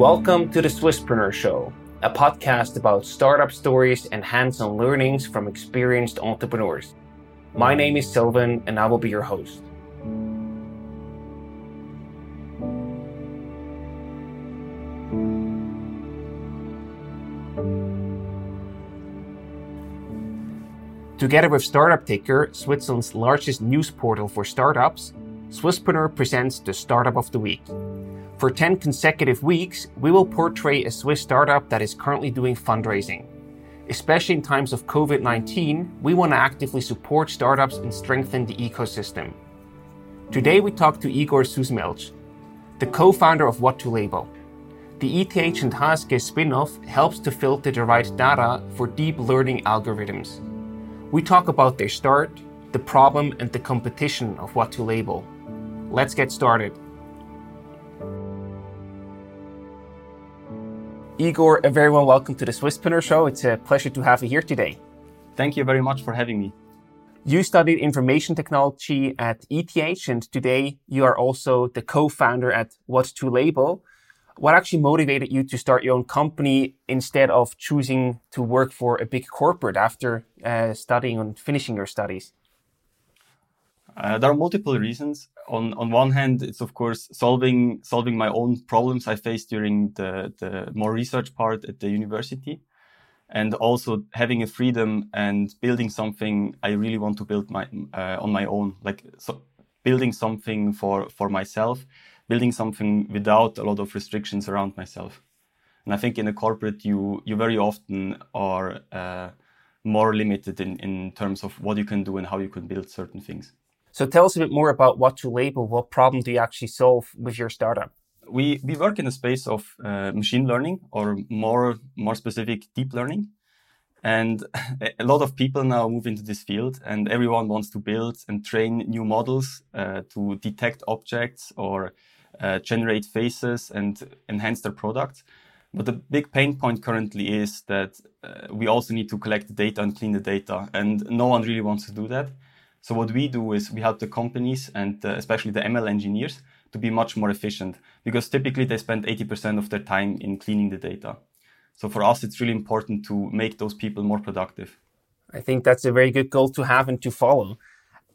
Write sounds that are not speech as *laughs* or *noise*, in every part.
Welcome to the Swisspreneur Show, a podcast about startup stories and hands on learnings from experienced entrepreneurs. My name is Silvan, and I will be your host. Together with Startup Ticker, Switzerland's largest news portal for startups, Swisspreneur presents the Startup of the Week. For 10 consecutive weeks, we will portray a Swiss startup that is currently doing fundraising. Especially in times of COVID 19, we want to actively support startups and strengthen the ecosystem. Today, we talk to Igor Susmelj, the co founder of What to Label. The ETH and HSG spin off helps to filter the right data for deep learning algorithms. We talk about their start, the problem, and the competition of what to label. Let's get started. Igor, a very warm welcome to the Swiss Swisspreneur Show. It's a pleasure to have you here today. Thank you very much for having me. You studied information technology at ETH, and today you are also the co founder at What to Label what actually motivated you to start your own company instead of choosing to work for a big corporate after uh, studying and finishing your studies? Uh, there are multiple reasons. On on one hand, it's of course solving solving my own problems I faced during the the more research part at the university, and also having a freedom and building something I really want to build my uh, on my own, like so building something for for myself building something without a lot of restrictions around myself. And I think in a corporate, you you very often are uh, more limited in, in terms of what you can do and how you can build certain things. So tell us a bit more about what to label. What problem do you actually solve with your startup? We we work in the space of uh, machine learning, or more more specific, deep learning. And *laughs* a lot of people now move into this field, and everyone wants to build and train new models uh, to detect objects or uh, generate faces and enhance their products. But the big pain point currently is that uh, we also need to collect the data and clean the data, and no one really wants to do that. So what we do is we help the companies and uh, especially the ML engineers to be much more efficient because typically they spend 80% of their time in cleaning the data. So for us, it's really important to make those people more productive. I think that's a very good goal to have and to follow.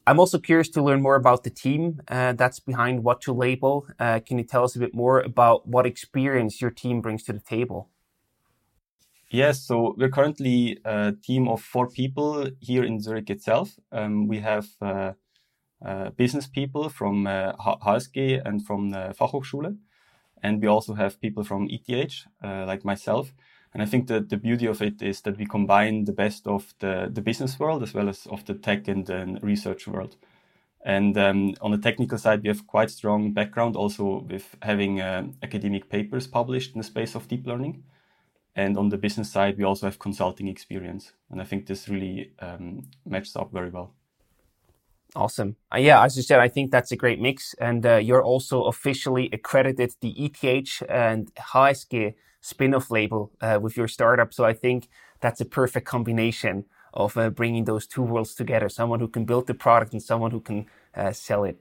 I'm also curious to learn more about the team uh, that's behind What to Label. Uh, can you tell us a bit more about what experience your team brings to the table? Yes, so we're currently a team of four people here in Zurich itself. Um, we have uh, uh business people from uh, HSG and from the Fachhochschule, and we also have people from ETH, uh, like myself. And I think that the beauty of it is that we combine the best of the, the business world as well as of the tech and, and research world. And um, on the technical side, we have quite strong background also with having uh, academic papers published in the space of deep learning. And on the business side, we also have consulting experience. And I think this really um, matches up very well. Awesome. Uh, yeah, as you said, I think that's a great mix. And uh, you're also officially accredited the ETH and HSG spin-off label uh, with your startup. So I think that's a perfect combination of uh, bringing those two worlds together: someone who can build the product and someone who can uh, sell it.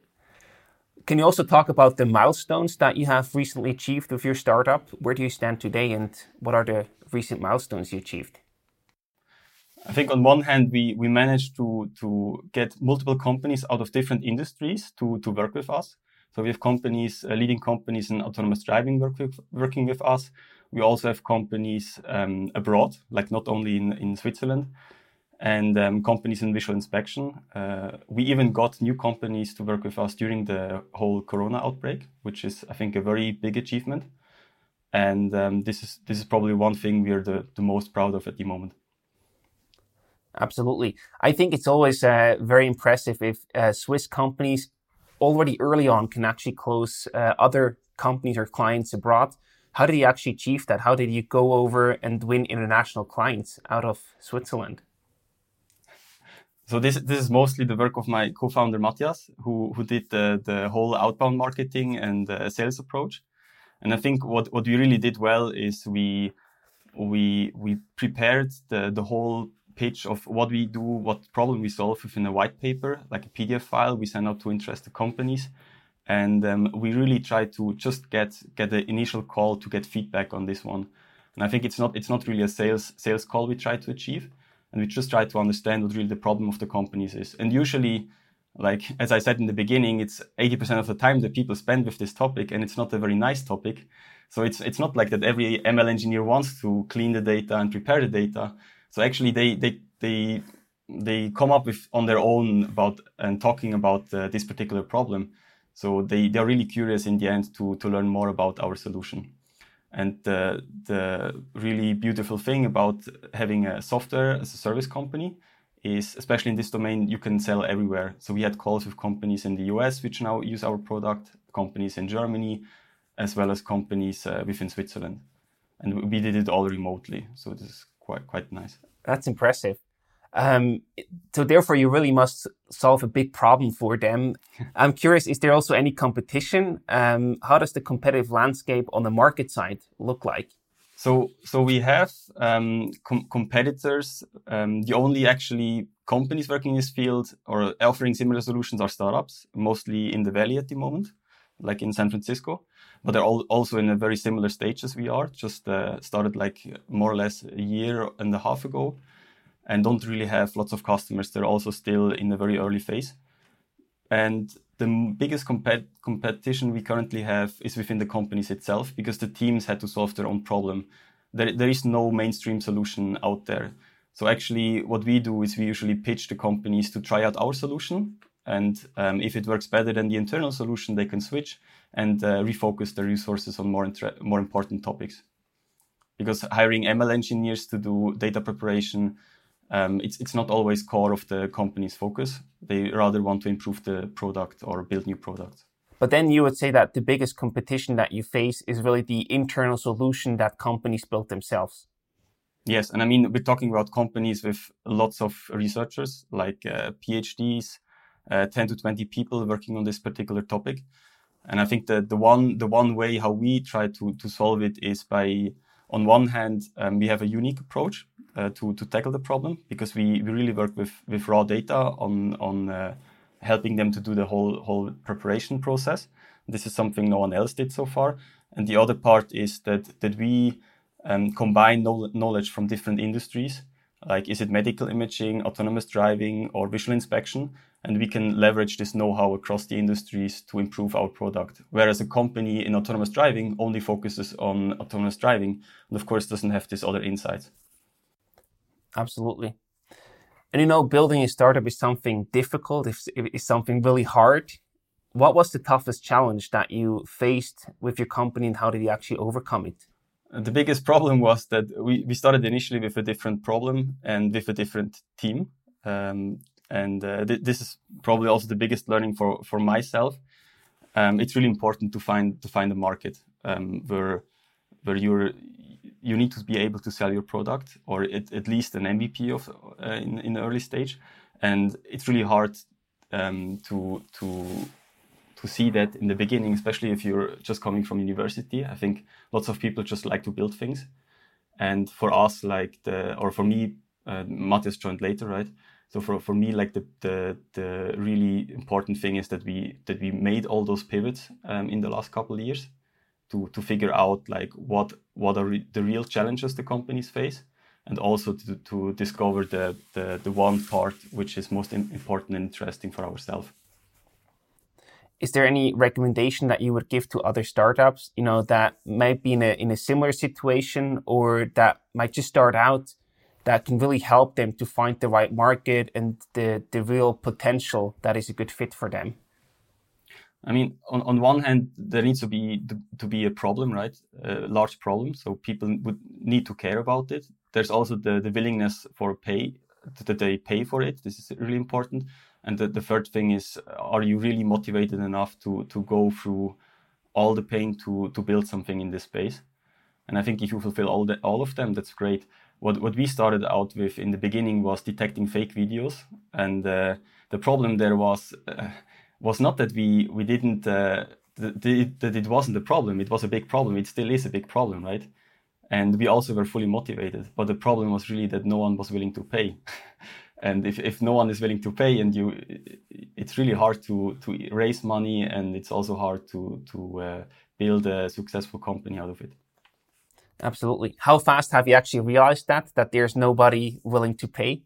Can you also talk about the milestones that you have recently achieved with your startup? Where do you stand today, and what are the recent milestones you achieved? I think on one hand, we, we managed to, to get multiple companies out of different industries to, to work with us. So we have companies, uh, leading companies in autonomous driving work with, working with us. We also have companies um, abroad, like not only in, in Switzerland, and um, companies in visual inspection. Uh, we even got new companies to work with us during the whole Corona outbreak, which is, I think, a very big achievement. And um, this is this is probably one thing we are the, the most proud of at the moment. Absolutely, I think it's always uh, very impressive if uh, Swiss companies already early on can actually close uh, other companies or clients abroad how did you actually achieve that? How did you go over and win international clients out of Switzerland? So this this is mostly the work of my co-founder Matthias, who who did the the whole outbound marketing and uh, sales approach. And I think what what we really did well is we we we prepared the the whole pitch of what we do, what problem we solve within a white paper, like a PDF file we send out to interested companies. and um, we really try to just get get the initial call to get feedback on this one. And I think it's not it's not really a sales sales call we try to achieve, and we just try to understand what really the problem of the companies is. And usually, like as I said in the beginning, it's 80% of the time that people spend with this topic, and it's not a very nice topic. So it's it's not like that every ML engineer wants to clean the data and prepare the data. So actually, they they they they come up with on their own about and talking about uh, this particular problem. So they, they're really curious in the end to, to learn more about our solution. And the, the really beautiful thing about having a software as a service company is, especially in this domain, you can sell everywhere. So we had calls with companies in the US, which now use our product, companies in Germany, as well as companies uh, within Switzerland. And we did it all remotely. So this is quite, quite nice. That's impressive. Um, so therefore, you really must solve a big problem for them. *laughs* I'm curious, is there also any competition? Um, how does the competitive landscape on the market side look like? So, so we have um, com- competitors. Um, the only actually companies working in this field or offering similar solutions are startups, mostly in the Valley at the moment, like in San Francisco. But they're all also in a very similar stage as we are. Just uh, started like more or less a year and a half ago and don't really have lots of customers. They're also still in a very early phase. And the biggest compet- competition we currently have is within the companies itself because the teams had to solve their own problem. There, there is no mainstream solution out there. So actually, what we do is we usually pitch the companies to try out our solution, and um, if it works better than the internal solution, they can switch and uh, refocus their resources on more intra- more important topics. Because hiring ML engineers to do data preparation um, it's it's not always core of the company's focus. They rather want to improve the product or build new products. But then you would say that the biggest competition that you face is really the internal solution that companies build themselves. Yes, and I mean we're talking about companies with lots of researchers, like uh, PhDs, uh, 10 to 20 people working on this particular topic. And I think that the one the one way how we try to to solve it is by on one hand um, we have a unique approach uh, to to tackle the problem because we, we really work with with raw data on on uh, helping them to do the whole whole preparation process. This is something no one else did so far. And the other part is that that we um, combine knowledge from different industries, like is it medical imaging, autonomous driving, or visual inspection, and we can leverage this know-how across the industries to improve our product. Whereas a company in autonomous driving only focuses on autonomous driving, and of course doesn't have this other insights. Absolutely. And you know, building a startup is something difficult, it's, it's something really hard. What was the toughest challenge that you faced with your company and how did you actually overcome it? The biggest *laughs* problem was that we, we started initially with a different problem and with a different team. Um, and uh, th- this is probably also the biggest learning for, for myself. Um, it's really important to find to find a market um, where where you're you need to be able to sell your product or at, least an MVP of uh, in, in the early stage. And it's really hard um, to to to see that in the beginning, especially if you're just coming from university. I think lots of people just like to build things, and for us, like the or for me, uh, Matthias joined later, right? So for, for me, like the, the the really important thing is that we that we made all those pivots um, in the last couple of years to to figure out like what what are re- the real challenges the companies face and also to, to discover the, the, the one part which is most important and interesting for ourselves. Is there any recommendation that you would give to other startups you know that might be in a, in a similar situation or that might just start out that can really help them to find the right market and the, the real potential that is a good fit for them I mean, on, on one hand, there needs to be to be a problem, right? A large problem, so people would need to care about it. There's also the, the willingness for pay that they pay for it. This is really important. And the, the third thing is, are you really motivated enough to to go through all the pain to to build something in this space? And I think if you fulfill all the all of them, that's great. What what we started out with in the beginning was detecting fake videos, and uh, the problem there was. Uh, was not that we we didn't uh, th- that it wasn't a problem. It was a big problem. It still is a big problem, right? And we also were fully motivated. But the problem was really that no one was willing to pay. *laughs* and if, if no one is willing to pay and you it's really hard to to raise money and it's also hard to to uh, build a successful company out of it absolutely how fast have you actually realized that that there's nobody willing to pay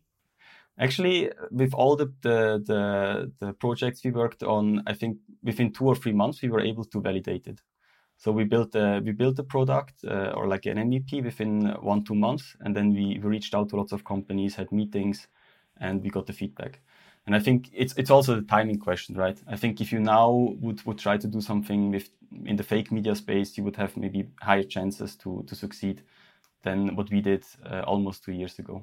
actually with all the, the the the projects we worked on i think within two or three months we were able to validate it so we built a, we built a product uh, or like an MVP within one two months, and then we, we reached out to lots of companies, had meetings, and we got the feedback. And I think it's it's also the timing question, right? I think if you now would, would try to do something with in the fake media space, you would have maybe higher chances to to succeed than what we did uh, almost two years ago.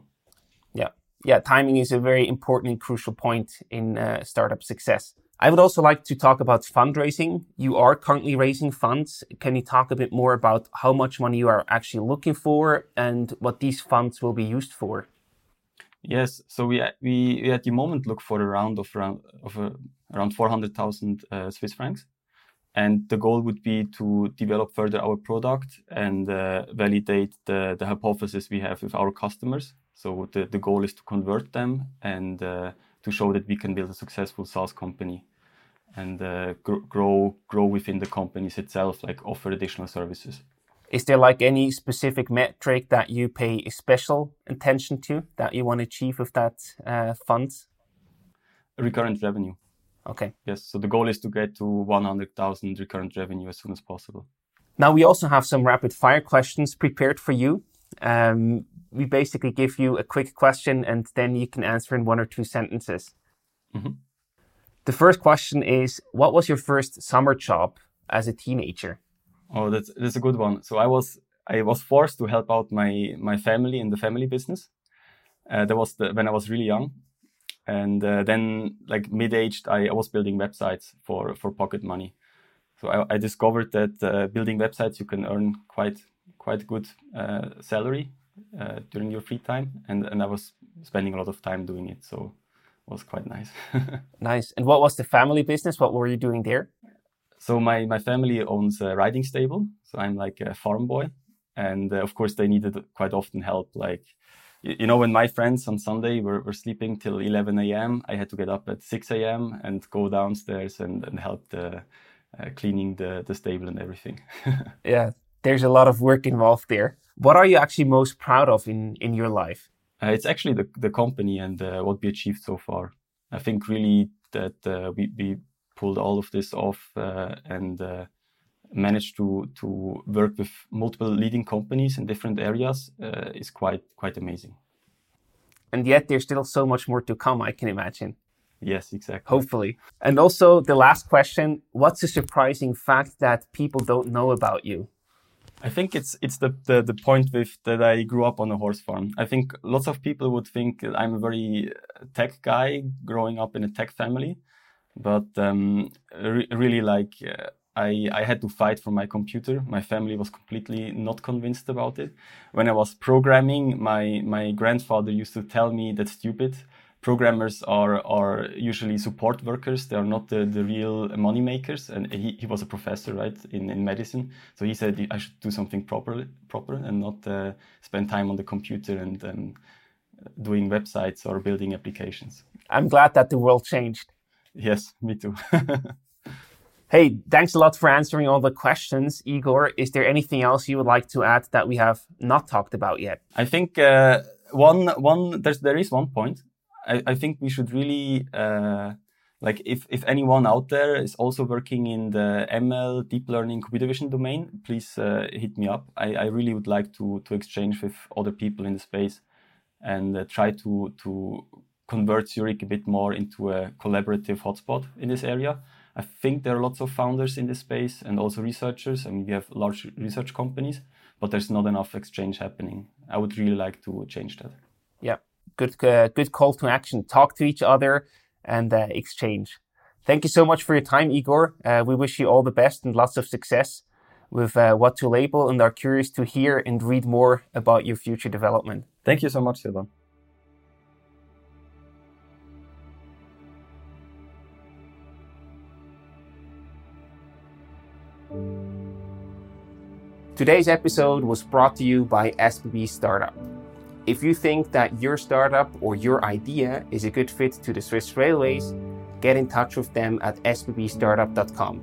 Yeah. Timing is a very important and crucial point in uh, startup success. I would also like to talk about fundraising. You are currently raising funds. Can you talk a bit more about how much money you are actually looking for and what these funds will be used for? Yes, so we we, we at the moment look for a round of around of uh, around four hundred thousand uh, Swiss francs, and the goal would be to develop further our product and uh, validate the the hypothesis we have with our customers. So the the goal is to convert them and uh, to show that we can build a successful SaaS company and uh, gr- grow grow within the companies itself, like offer additional services. Is there like any specific metric that you pay special attention to that you want to achieve with that uh, funds? Recurrent revenue. Okay. Yes. So the goal is to get to 100,000 recurrent revenue as soon as possible. Now we also have some rapid fire questions prepared for you. Um, we basically give you a quick question and then you can answer in one or two sentences. Mm-hmm. The first question is What was your first summer job as a teenager? Oh, that's that's a good one. So I was I was forced to help out my my family in the family business. Uh, that was the, when I was really young, and uh, then like mid aged, I, I, was building websites for for pocket money. So I, I discovered that uh, building websites you can earn quite quite good uh, salary uh, during your free time, and and I was spending a lot of time doing it. So it was quite nice. *laughs* nice. And what was the family business? What were you doing there? So my, my family owns a riding stable. So I'm like a farm boy. And uh, of course, they needed quite often help. Like, you, you know, when my friends on Sunday were, were sleeping till 11 a.m., I had to get up at 6 a.m. and go downstairs and, and help the uh, cleaning the, the stable and everything. *laughs* yeah, there's a lot of work involved there. What are you actually most proud of in, in your life? Uh, it's actually the, the company and uh, what we achieved so far. I think really that uh, we, we pulled all of this off uh, and uh, managed to to work with multiple leading companies in different areas uh, is quite quite amazing. And yet, there's still so much more to come. I can imagine. Yes, exactly. Hopefully. And also, the last question: What's a surprising fact that people don't know about you? I think it's it's the, the, the point with that I grew up on a horse farm. I think lots of people would think I'm a very tech guy growing up in a tech family, but um, re- really like uh, I, I had to fight for my computer. My family was completely not convinced about it. When I was programming, my my grandfather used to tell me that's stupid. Programmers are are usually support workers. They are not the, the real money makers. And he, he was a professor, right, in, in medicine. So he said I should do something proper proper and not uh, spend time on the computer and um, doing websites or building applications. I'm glad that the world changed. Yes, me too. *laughs* hey, thanks a lot for answering all the questions, Igor. Is there anything else you would like to add that we have not talked about yet? I think uh, one one there's there is one point. I, I think we should really uh, like if if anyone out there is also working in the ML deep learning computer vision domain, please uh, hit me up. I, I really would like to to exchange with other people in the space and uh, try to to convert Zurich a bit more into a collaborative hotspot in this area. I think there are lots of founders in this space and also researchers. I mean, we have large research companies, but there's not enough exchange happening. I would really like to change that. Yeah, good, uh, good call to action. Talk to each other and uh, exchange. Thank you so much for your time, Igor. Uh, we wish you all the best and lots of success with uh, what to label and are curious to hear and read more about your future development. Thank you so much, Silvan. Today's episode was brought to you by SBB Startup. If you think that your startup or your idea is a good fit to the Swiss Railways, get in touch with them at sbbstartup.com.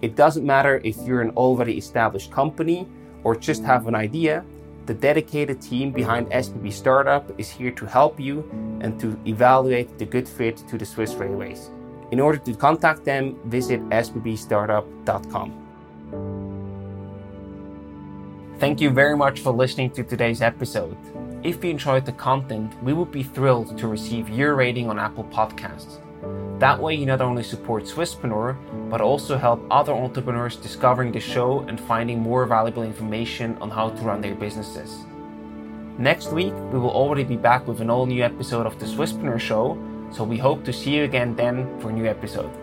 It doesn't matter if you're an already established company or just have an idea, the dedicated team behind SBB Startup is here to help you and to evaluate the good fit to the Swiss Railways. In order to contact them, visit sbbstartup.com. Thank you very much for listening to today's episode. If you enjoyed the content, we would be thrilled to receive your rating on Apple Podcasts. That way, you not only support Swisspreneur, but also help other entrepreneurs discovering the show and finding more valuable information on how to run their businesses. Next week, we will already be back with an all new episode of the Swisspreneur Show, so we hope to see you again then for a new episode.